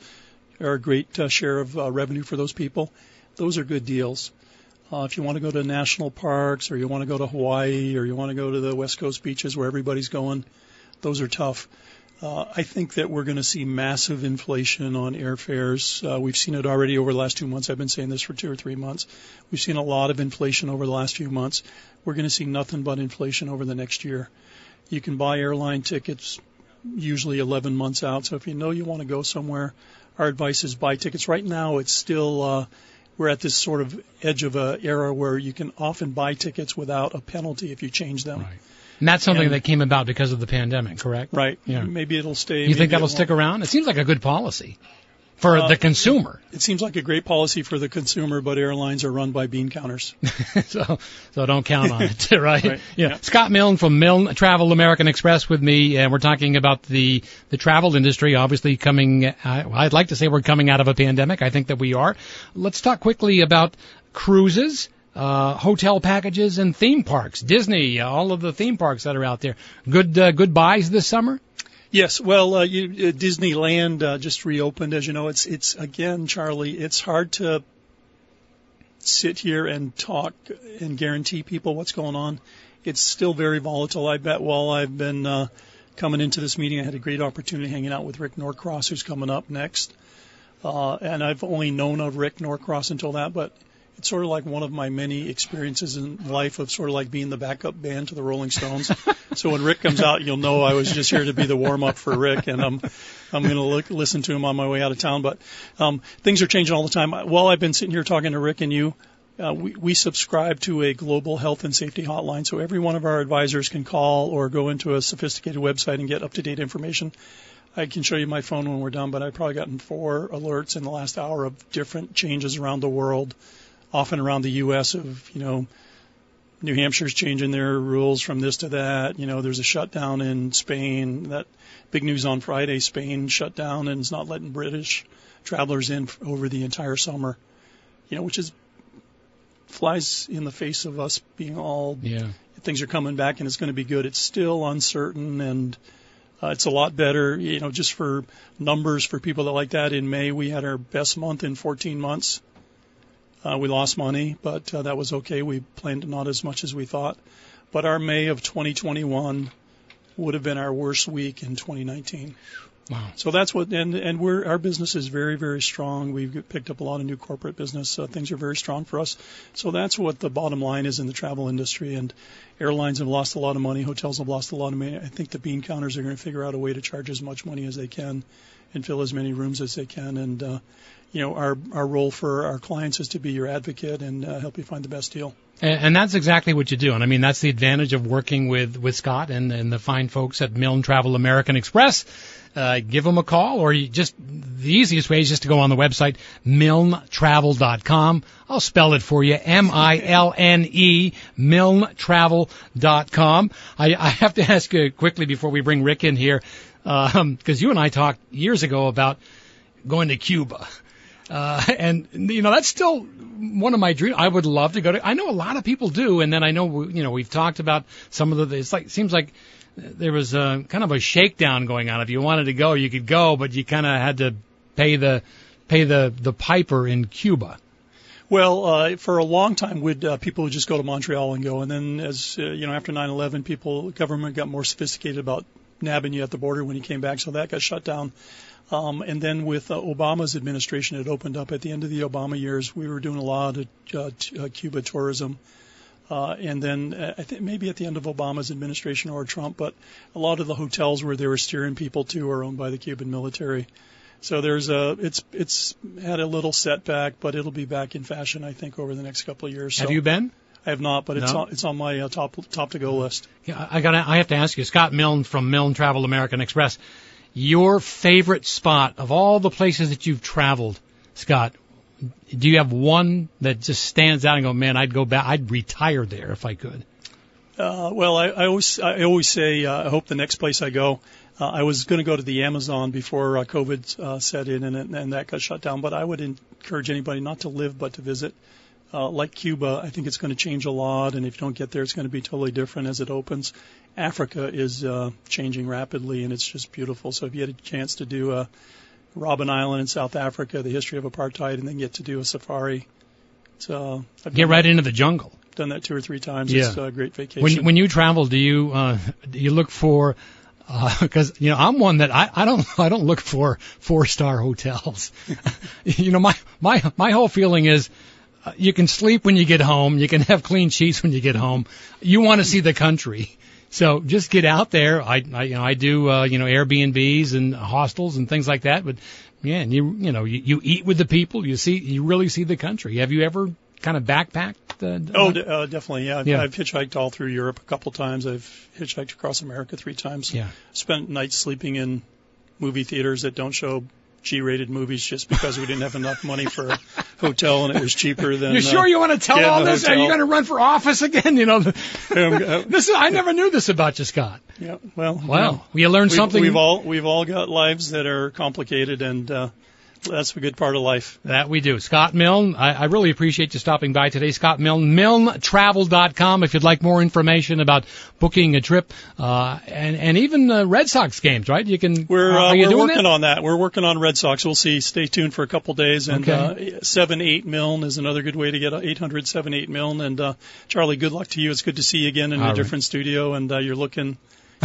D: are a great uh, share of uh, revenue for those people, those are good deals. Uh, if you want to go to national parks or you want to go to Hawaii or you want to go to the West Coast beaches where everybody's going, those are tough. Uh, I think that we're going to see massive inflation on airfares. Uh, we've seen it already over the last two months. I've been saying this for two or three months. We've seen a lot of inflation over the last few months. We're going to see nothing but inflation over the next year. You can buy airline tickets usually 11 months out. So if you know you want to go somewhere, our advice is buy tickets. Right now, it's still uh, we're at this sort of edge of a era where you can often buy tickets without a penalty if you change them.
B: Right. And that's something
D: And-
B: that came about because of the pandemic, correct?
D: Right.
B: Yeah.
D: Maybe it'll stay.
B: You think that'll stick around? It seems like a good policy for
D: Uh,
B: the consumer.
D: It seems like a great policy for the consumer, but airlines are run by bean counters.
B: so so don't count on it, right?
D: Right.
B: Yeah.
D: Yeah.
B: Scott Milne from Milne Travel American Express with me, and we're talking about the the travel industry. Obviously, coming. Uh, I'd like to say we're coming out of a pandemic. I think that we are. Let's talk quickly about cruises. Uh, hotel packages and theme parks, Disney, uh, all of the theme parks that are out there. Good, uh, good buys this summer.
D: Yes, well, uh, you, uh, Disneyland uh, just reopened, as you know. It's it's again, Charlie. It's hard to sit here and talk and guarantee people what's going on. It's still very volatile. I bet while I've been uh, coming into this meeting, I had a great opportunity hanging out with Rick Norcross, who's coming up next. Uh, and I've only known of Rick Norcross until that, but it's sort of like one of my many experiences in life of sort of like being the backup band to the Rolling Stones. so when Rick comes out, you'll know I was just here to be the warm up for Rick, and I'm I'm going to look listen to him on my way out of town. But um, things are changing all the time. While I've been sitting here talking to Rick and you, uh, we, we subscribe to a global health and safety hotline, so every one of our advisors can call or go into a sophisticated website and get up to date information. I can show you my phone when we're done, but I've probably gotten four alerts in the last hour of different changes around the world, often around the U.S. of you know New Hampshire's changing their rules from this to that. You know, there's a shutdown in Spain. That big news on Friday. Spain shut down and is not letting British travelers in over the entire summer. You know, which is flies in the face of us being all
B: Yeah.
D: things are coming back and it's going to be good. It's still uncertain and uh, it's a lot better. You know, just for numbers for people that like that. In May, we had our best month in 14 months. Uh, we lost money, but uh, that was okay. We planned not as much as we thought. But our May of 2021 would have been our worst week in 2019.
B: Wow.
D: So that's what, and and we're our business is very very strong. We've picked up a lot of new corporate business. Uh, things are very strong for us. So that's what the bottom line is in the travel industry. And airlines have lost a lot of money. Hotels have lost a lot of money. I think the bean counters are going to figure out a way to charge as much money as they can, and fill as many rooms as they can. And uh, you know, our our role for our clients is to be your advocate and uh, help you find the best deal.
B: And, and that's exactly what you do. And I mean, that's the advantage of working with, with Scott and, and the fine folks at Milne Travel American Express. Uh, give them a call or you just, the easiest way is just to go on the website, milnetravel.com. I'll spell it for you, M-I-L-N-E, milnetravel.com. I, I have to ask you quickly before we bring Rick in here, um, cause you and I talked years ago about going to Cuba. Uh, and you know that's still one of my dreams. I would love to go to. I know a lot of people do, and then I know you know we've talked about some of the. It's like seems like there was a kind of a shakedown going on. If you wanted to go, you could go, but you kind of had to pay the pay the the piper in Cuba.
D: Well, uh, for a long time, would uh, people would just go to Montreal and go, and then as uh, you know, after 9/11, people government got more sophisticated about nabbing you at the border when you came back, so that got shut down. Um, and then with uh, Obama's administration, it opened up at the end of the Obama years. We were doing a lot of uh, t- uh, Cuba tourism. Uh, and then uh, I think maybe at the end of Obama's administration or Trump, but a lot of the hotels where they were steering people to are owned by the Cuban military. So there's a it's it's had a little setback, but it'll be back in fashion, I think, over the next couple of years.
B: Have
D: so
B: you been?
D: I have not, but it's
B: No?
D: on, it's on my uh, top top to go list.
B: Yeah, I got. I have to ask you, Scott Milne from Milne Travel American Express. Your favorite spot of all the places that you've traveled, Scott? Do you have one that just stands out and go, man, I'd go back, I'd retire there if I could.
D: Uh, well, I, I always I always say uh, I hope the next place I go. Uh, I was going to go to the Amazon before uh, COVID uh, set in and, and that got shut down. But I would encourage anybody not to live but to visit. Uh, like Cuba, I think it's going to change a lot, and if you don't get there, it's going to be totally different as it opens. Africa is uh, changing rapidly, and it's just beautiful. So if you had a chance to do a Robben Island in South Africa, the history of apartheid, and then get to do a safari, it's, uh,
B: Get right
D: that,
B: into the jungle.
D: done that two or three times.
B: Yeah.
D: It's a great vacation.
B: When when you travel, do you uh, do you look for? Because you know, I'm one that I, I don't I don't look for four star hotels. you know, my my my whole feeling is. You can sleep when you get home. You can have clean sheets when you get home. You want to see the country. So just get out there. I, I you know, I do, uh, you know, Airbnbs and hostels and things like that. But yeah, and you, you know, you, you eat with the people. You see, you really see the country. Have you ever kind of backpacked? Uh,
D: Oh, d- uh, definitely. Yeah.
B: Yeah.
D: I've hitchhiked all through Europe a couple times. I've hitchhiked across America three times.
B: Yeah.
D: Spent nights sleeping in movie theaters that don't show G-rated movies just because we didn't have enough money for a hotel and it was cheaper than.
B: You sure
D: uh,
B: you want to tell all this? Are you going to run for office again? You know,
D: Um, uh,
B: this is, I never knew this about you, Scott.
D: yeah. Well.
B: Wow, you learned
D: We've,
B: something.
D: we've all we've all got lives that are complicated, and uh, that's a good part of life.
B: that we do. Scott Milne, I, I really appreciate you stopping by today. Scott Milne, MilneTravel.com if you'd like more information about booking a trip, uh, and, and even uh, Red Sox games, right? You can,
D: We're
B: are
D: uh,
B: you
D: we're
B: doing
D: working
B: that?
D: on that. We're working on Red Sox. We'll see. Stay tuned for a couple days. And
B: Okay.
D: uh, seven eight milne is another good way to get a 800 78 milne. And uh, Charlie, good luck to you. It's good to see you again in
B: All
D: a
B: right.
D: different studio, and uh, you're looking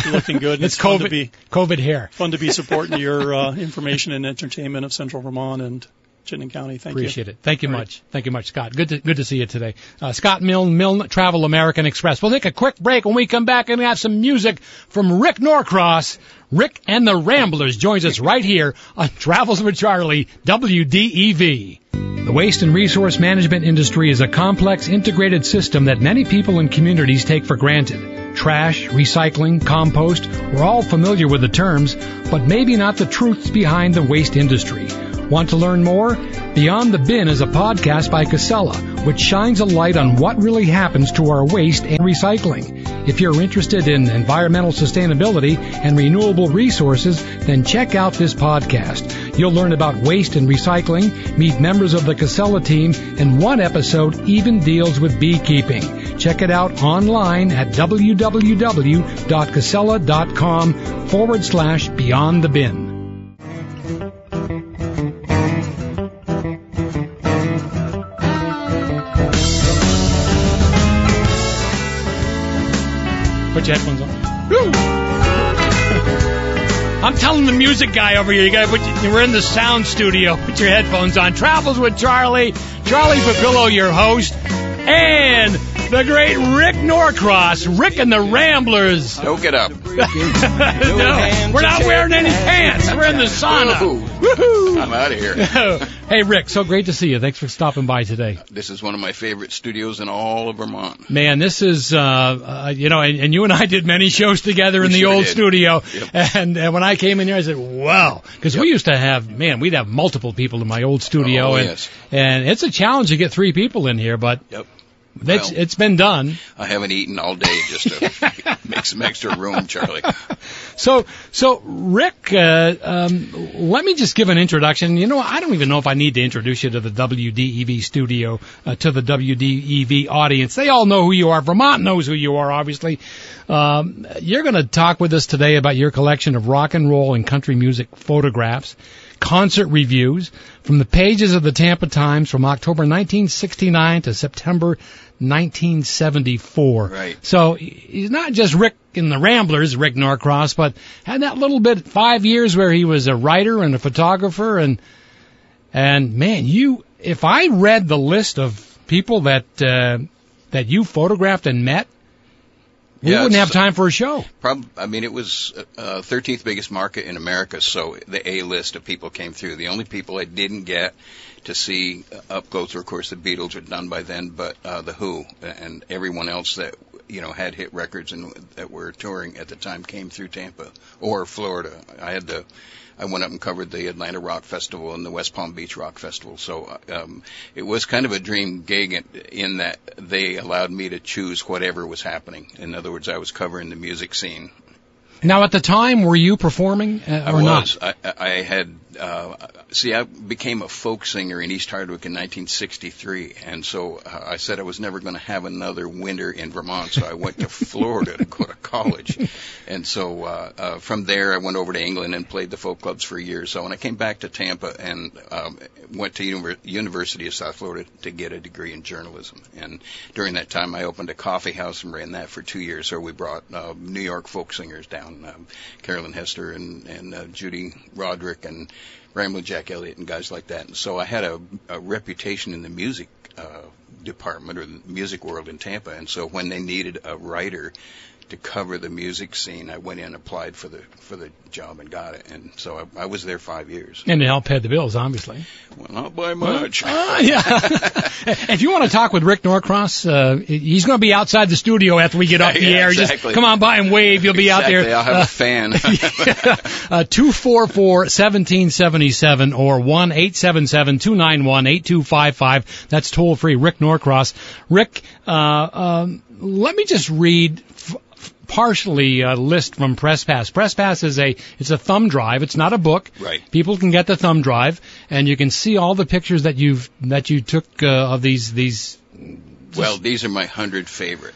D: you're looking good.
B: It's
D: to
B: COVID,
D: be
B: COVID hair.
D: fun to be supporting your uh, information and entertainment of Central Vermont and Chittenden County. Thank you.
B: Appreciate
D: you.
B: it. Thank you
D: All right.
B: much. Thank you much, Scott. Good to, good to see you today. Uh, Scott Milne, Milne Travel American Express. We'll take a quick break. When we come back and have some music from Rick Norcross. Rick and the Ramblers joins us right here on Travels with Charlie, WDEV. The waste and resource management industry is a complex integrated system that many people and communities take for granted. Trash, recycling, compost, we're all familiar with the terms, but maybe not the truths behind the waste industry. Want to learn more? Beyond the Bin is a podcast by Casella, which shines a light on what really happens to our waste and recycling. If you're interested in environmental sustainability and renewable resources, then check out this podcast. You'll learn about waste and recycling, meet members of the Casella team, and one episode even deals with beekeeping. Check it out online at www.casella.com forward slash beyond the bin. Put your headphones on. I'm telling the music guy over here, you gotta put, your- we're in the sound studio. Put your headphones on. Travels with Charlie. Charlie Papillo, your host. And the great Rick Norcross. Rick and the Ramblers.
E: Don't get up.
B: no, we're not wearing any pants. We're in the sauna.
E: Woo.
B: Woohoo!
E: I'm out of here.
B: hey, Rick, so great to see you. Thanks for stopping by today.
E: This is one of my favorite studios in all of Vermont.
B: Man, this is, uh, uh, you know, and, and you and I did many shows together in the
E: sure
B: old
E: did.
B: studio.
E: Yep.
B: And, and when I came in here, I said, wow. Because we used to have, man, we'd have multiple people in my old studio.
E: Oh,
B: and,
E: yes.
B: and it's a challenge to get three people in here, but
E: Yep.
B: It's,
E: Well-
B: it's been done.
E: I haven't eaten all day just to make some extra room, Charlie.
B: So, so Rick, uh, um, let me just give an introduction. You know, I don't even know if I need to introduce you to the WDEV studio, uh, to the WDEV audience. They all know who you are. Vermont knows who you are, obviously. Um, you're going to talk with us today about your collection of rock and roll and country music photographs, concert reviews from the pages of the Tampa Times from October 1969 to September 1974.
E: Right.
B: So he's not just Rick in the Ramblers, Rick Norcross, but had that little bit five years where he was a writer and a photographer and and man, you if I read the list of people that uh, that you photographed and met, we
E: Yeah,
B: wouldn't have time for a show.
E: Prob- I mean, it was uh, 13th biggest market in America, so the A list of people came through. The only people I didn't get to see up close were, of course, the Beatles were done by then, but uh, the Who and everyone else that you know had hit records and that were touring at the time came through Tampa or Florida. I had the I went up and covered the Atlanta Rock Festival and the West Palm Beach Rock Festival. So um, it was kind of a dream gig in, in that they allowed me to choose whatever was happening. In other words, I was covering the music scene.
B: Now, at the time, were you performing uh,
E: I
B: or not?
E: I, I had. Uh, see, I became a folk singer in East Hardwick in 1963, and so uh, I said I was never going to have another winter in Vermont. So I went to Florida to go to college, and so uh, uh, from there I went over to England and played the folk clubs for a year. So when I came back to Tampa and um, went to Univer- University of South Florida to get a degree in journalism, and during that time I opened a coffee house and ran that for two years. So we brought uh, New York folk singers down, um, Carolyn Hester and and uh, Judy Roderick and Ramblin' Jack Elliott and guys like that. And so I had a, a reputation in the music uh, department or the music world in Tampa. And so when they needed a writer to cover the music scene, I went in, applied for the for the job, and got it. And so I, I was there five years.
B: And it help pay the bills, obviously.
E: Well, not by much.
B: Ah, yeah. if you want to talk with Rick Norcross, uh, he's going to be outside the studio after we get off the
E: Yeah,
B: air.
E: exactly.
B: Just come on by and wave. You'll be
E: exactly.
B: out there.
E: I'll have
B: Uh,
E: a fan.
B: Two four four seventeen seventy seven or 1-877-291-8255. That's toll free. Rick Norcross. Rick, uh, um, let me just read partially a list from Press Pass. Press Pass is a, it's a thumb drive. It's not a book.
E: Right.
B: People can get the thumb drive and you can see all the pictures that you've, that you took, uh, of these, these,
E: well, these are my hundred favorite.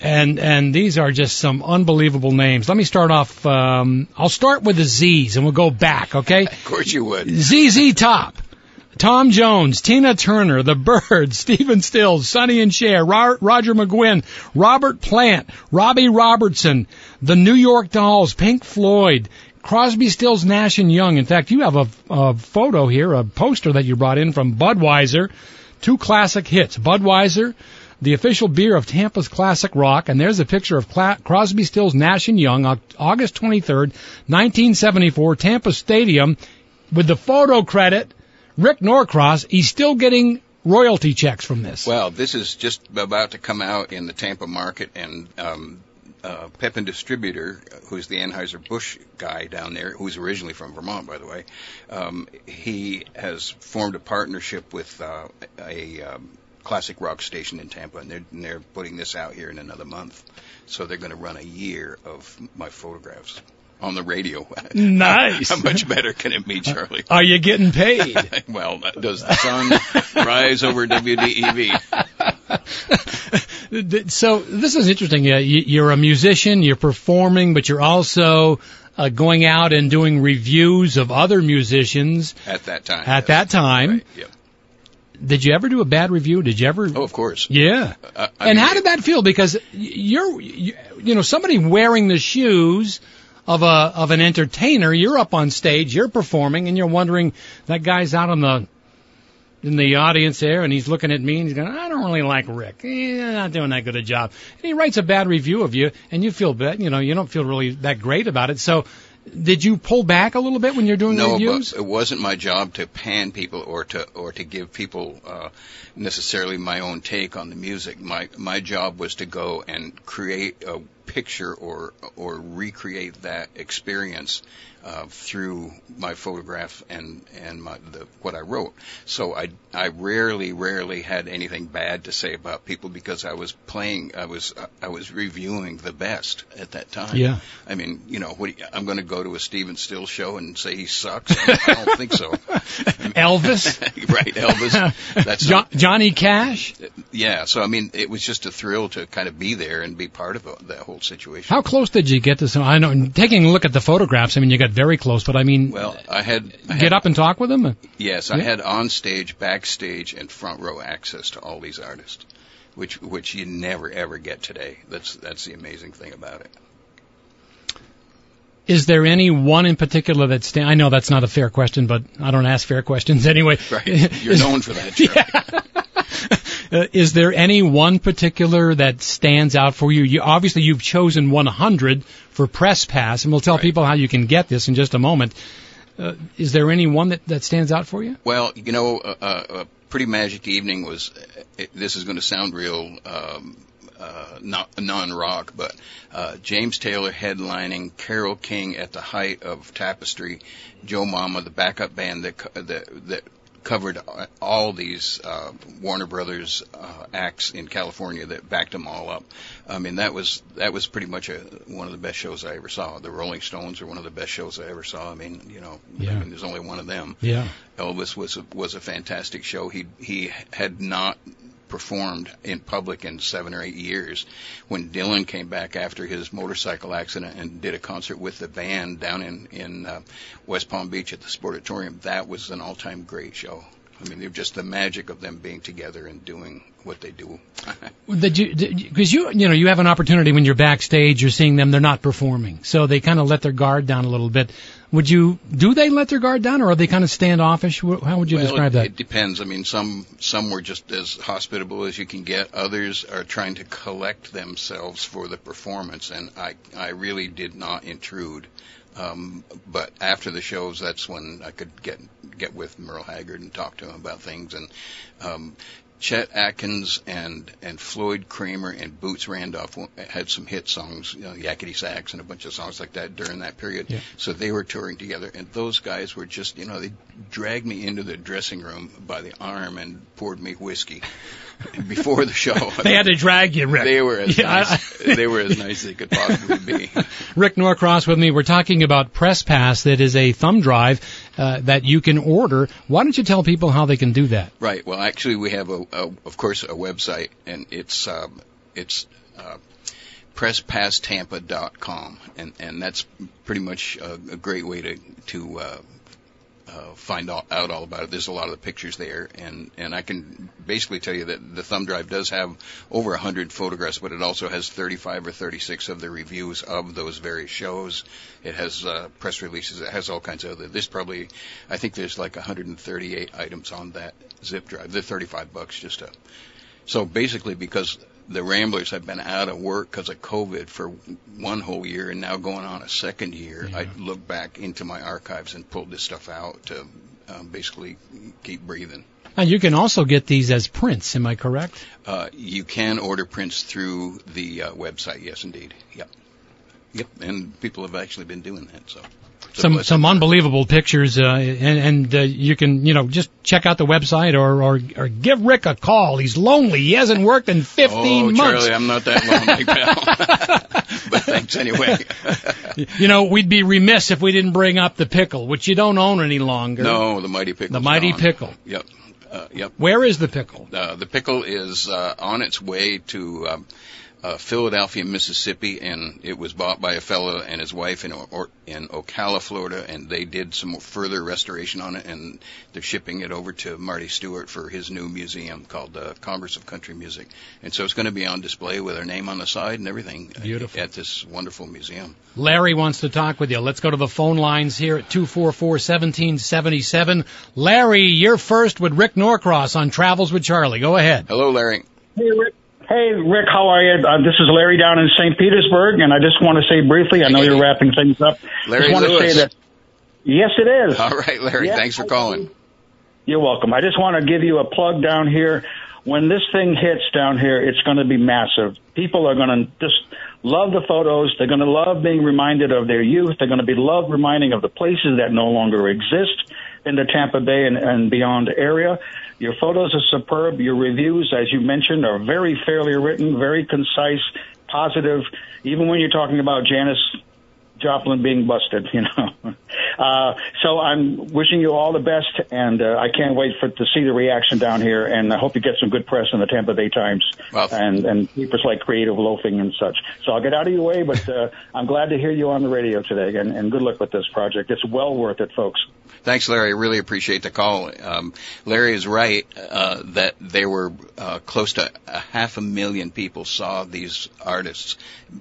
B: and and these are just some unbelievable names. Let me start off. Um, I'll start with the Z's, and we'll go back. Okay,
E: Of course you would.
B: ZZ Top, Tom Jones, Tina Turner, The Byrds, Stephen Stills, Sonny and Cher, Ro- Roger McGuinn, Robert Plant, Robbie Robertson, The New York Dolls, Pink Floyd. Crosby, Stills, Nash and Young. In fact, you have a, a photo here, a poster that you brought in from Budweiser. Two classic hits. Budweiser, the official beer of Tampa's classic rock, and there's a picture of Cla- Crosby, Stills, Nash and Young, August 23rd, 1974, Tampa Stadium, with the photo credit, Rick Norcross. He's still getting royalty checks from this.
E: Well, this is just about to come out in the Tampa market, and um, uh, Pepin Distributor, who's the Anheuser-Busch guy down there, who's originally from Vermont, by the way, um, he has formed a partnership with uh, a um, classic rock station in Tampa, and they're, and they're putting this out here in another month. So they're going to run a year of my photographs on the radio.
B: Nice.
E: How much better can it be, Charlie?
B: Are you getting paid?
E: well, does the sun rise over WDEV?
B: so this is interesting. You- you're a musician, you're performing, but you're also uh, going out and doing reviews of other musicians
E: At that time.
B: at that time.
E: Right, yep.
B: Did you ever do a bad review? Did you ever?
E: Oh, of course.
B: Yeah.
E: Uh,
B: and
E: mean,
B: how did that feel? Because you're, you, you know, somebody wearing the shoes of a of an entertainer. You're up on stage, you're performing, and you're wondering that guy's out on the in the audience there, and he's looking at me and he's going, "I don't really like Rick. He's not doing that good a job." And he writes a bad review of you, and you feel bad. You know, you don't feel really that great about it. So. Did you pull back a little bit when you're doing
E: no,
B: reviews?
E: but it wasn't my job to pan people or to or to give people uh, necessarily my own take on the music. My my job was to go and create a picture or or recreate that experience uh, through my photograph and and my the what I wrote. So I I rarely rarely had anything bad to say about people because I was playing I was I was reviewing the best at that time.
B: Yeah.
E: I mean, you know, what you, I'm going to go to a Stephen Still show and say he sucks. I don't think so.
B: Elvis,
E: right, Elvis. That's
B: jo-
E: not,
B: Johnny Cash.
E: yeah. So I mean, it was just a thrill to kind of be there and be part of that whole situation.
B: How close did you get to some? I know, taking a look at the photographs. I mean, you got very close, but I mean,
E: Well, I had I
B: get
E: had,
B: up and talk with them.
E: Yes, I had on stage, backstage, and front row access to all these artists, which which you never ever get today. That's that's the amazing thing about it.
B: Is there any one in particular that stand? I know that's not a fair question, but I don't ask fair questions anyway.
E: Right, you're known for that. Charlie.
B: Uh, is there any one particular that stands out for you? you obviously, you've chosen 100 for Press Pass, and we'll tell
E: Right.
B: people how you can get this in just a moment. Uh, is there any one that, that stands out for you?
E: Well, you know, a, a, a pretty magic evening was. It, this is going to sound real um, uh, not non-rock, but uh, James Taylor headlining, Carole King at the height of Tapestry, Jo Mama, the backup band that that, that covered all these uh, Warner Brothers uh, acts in California that backed them all up. I mean, that was that was pretty much a, one of the best shows I ever saw. The Rolling Stones are one of the best shows I ever saw. I mean, you know,
B: Yeah.
E: I mean, there's only one of them.
B: Yeah.
E: Elvis was a, was a fantastic show. He he had not performed in public in seven or eight years. When Dylan came back after his motorcycle accident and did a concert with the band down in in uh, West Palm Beach at the Sportatorium, that was an all-time great show. I mean, they're just the magic of them being together and doing what they do.
B: Did you because you you know you have an opportunity when you're backstage, you're seeing them, they're not performing, so they kind of let their guard down a little bit. Would you do they let their guard down, or are they kind of standoffish? How would you
E: well,
B: describe
E: it,
B: that?
E: It depends. I mean, some some were just as hospitable as you can get. Others are trying to collect themselves for the performance, and I I really did not intrude. Um, but after the shows, that's when I could get get with Merle Haggard and talk to him about things. And um, Chet Atkins and and Floyd Cramer and Boots Randolph w- had some hit songs, you know, Yakety Sax and a bunch of songs like that during that period.
B: Yeah.
E: So they were touring together, and those guys were just, you know, they dragged me into the dressing room by the arm and poured me whiskey before the show.
B: They had to drag you, Rick.
E: They were as
B: Yeah, I-
E: nice. they were as nice as they could possibly be.
B: Rick Norcross with me. We're talking about Press Pass. That is a thumb drive uh, that you can order. Why don't you tell people how they can do that?
E: Right. Well, actually, we have a, a of course, a website, and it's um, it's uh, presspasstampa.com, and and that's pretty much a, a great way to to uh, uh, find all, out all about it. There's a lot of the pictures there, and and I can basically tell you that the thumb drive does have over 100 photographs, but it also has 35 or 36 of the reviews of those various shows. It has uh, press releases. It has all kinds of other. There's probably, I think there's like 138 items on that zip drive. They're 35 bucks just to. So basically, because the Ramblers have been out of work because of COVID for one whole year and now going on a second year, I look back into my archives and pulled this stuff out to um, basically keep breathing.
B: And you can also get these as prints. Am I correct?
E: Uh, you can order prints through the uh, website. Yes, indeed. Yep. Yep. And people have actually been doing that. So.
B: Some some unbelievable pictures, uh, and and uh, you can you know just check out the website or, or or give Rick a call. He's lonely. He hasn't worked in 15
E: oh,
B: months.
E: Charlie, I'm not that lonely, pal. but thanks anyway.
B: you know, we'd be remiss if we didn't bring up the pickle, which you don't own any longer.
E: No, the mighty pickle.
B: The mighty
E: gone.
B: pickle.
E: Yep. Uh, yep.
B: Where is the pickle?
E: Uh, the pickle is uh, on its way to um, uh, Philadelphia, Mississippi, and it was bought by a fellow and his wife in or, in Ocala, Florida, and they did some further restoration on it, and they're shipping it over to Marty Stuart for his new museum called the Congress of Country Music, and so it's going to be on display with our name on the side and everything uh,
B: Beautiful.
E: at this wonderful museum.
B: Larry wants to talk with you. Let's go to the phone lines here at 244-1777. Larry, you're first with Rick Norcross on Travels with Charlie. Go ahead.
E: Hello, Larry.
F: Hey, Rick. Hey, Rick, how are you? Uh, this is Larry down in St. Petersburg, and I just want to say briefly, I know you're wrapping things up.
E: Larry
F: just want
E: Lewis.
F: to say that, yes, it is.
E: All right, Larry.
F: Yeah,
E: thanks for calling.
F: You're welcome. I just want to give you a plug down here. When this thing hits down here, it's going to be massive. People are going to just love the photos. They're going to love being reminded of their youth. They're going to be love reminding of the places that no longer exist in the Tampa Bay and, and beyond area. Your photos are superb. Your reviews, as you mentioned, are very fairly written, very concise, positive. Even when you're talking about Janis Joplin being busted, you know. Uh, so I'm wishing you all the best, and uh, I can't wait for to see the reaction down here. And I hope you get some good press in the Tampa Bay Times and and papers like Creative Loafing and such. So I'll get out of your way, but uh, I'm glad to hear you on the radio today, and, and good luck with this project. It's well worth it, folks.
E: Thanks, Larry. I really appreciate the call. Um, Larry is right uh, that there were uh, close to a half a million people saw these artists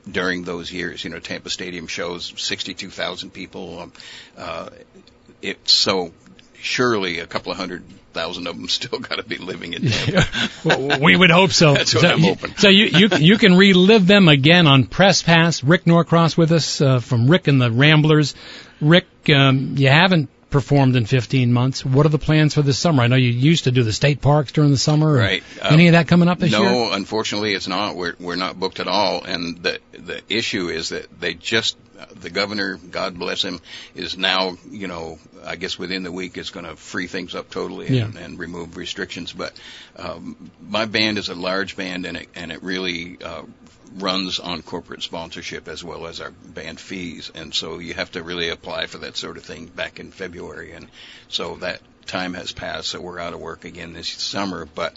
E: during those years. You know, Tampa Stadium shows 62,000 people. Um, uh, it, so surely a couple of hundred thousand of them still got to be living in Tampa.
B: Well, we would hope so.
E: That's what
B: so,
E: I'm
B: you-
E: hoping.
B: So you, you you can relive them again on Press Pass. Rick Norcross with us uh, from Rick and the Ramblers. Rick, um, you haven't performed in 15 months. What are the plans for this summer? I know you used to do the state parks during the summer.
E: Right.
B: Any of that coming up this
E: no,
B: year?
E: No, unfortunately, it's not. We're we're not booked at all, and the the issue is that they just the governor, God bless him, is now you know I guess within the week is going to free things up totally and,
B: Yeah.
E: and remove restrictions. But um, my band is a large band, and it and it really. Uh, runs on corporate sponsorship as well as our band fees and so you have to really apply for that sort of thing back in February and so that time has passed so we're out of work again this summer but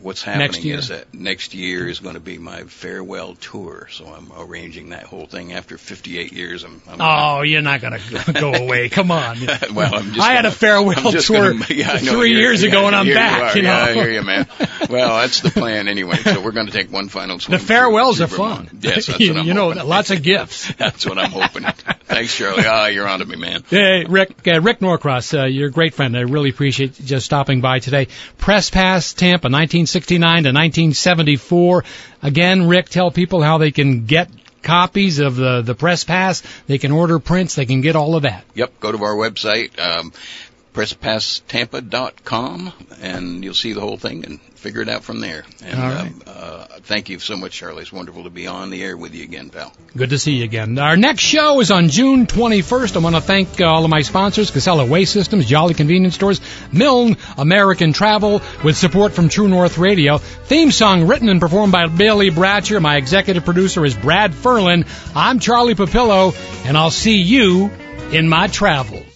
E: what's happening is that next year is going to be my farewell tour. So I'm arranging that whole thing after 58 years. I'm, I'm
B: Oh, you're not going to go away. Come on.
E: well, I'm just
B: I had
E: gonna-
B: a farewell tour
E: gonna- yeah, know,
B: three years
E: yeah,
B: ago, and I'm back.
E: You,
B: You, know,
E: Yeah, I hear you, man. Well, that's the plan anyway. So we're going to take one final swim.
B: the farewells
E: through-
B: are
E: through
B: fun.
E: Yes, that's
B: you,
E: what I'm
B: you know,
E: hoping.
B: lots of gifts.
E: That's what I'm hoping. Thanks, Charlie. Ah, you're on to me, man.
B: Hey, Rick, uh, Rick Norcross, uh, you're a great friend. I really appreciate you just stopping by today. Press Pass Tampa, 1969 to 1974. Again, Rick, tell people how they can get copies of the, the Press Pass. They can order prints. They can get all of that.
E: Yep, go to our website, um, and you'll see the whole thing and figure it out from there. And
B: All right.
E: um, uh, thank you so much, Charlie. It's wonderful to be on the air with you again, pal.
B: Good to see you again. Our next show is on June 21st. I want to thank uh, all of my sponsors, Casella Waste Systems, Jolly Convenience Stores, Milne American Travel, with support from True North Radio. Theme song written and performed by Billy Bratcher. My executive producer is Brad Ferlin. I'm Charlie Papillo, and I'll see you in my travels.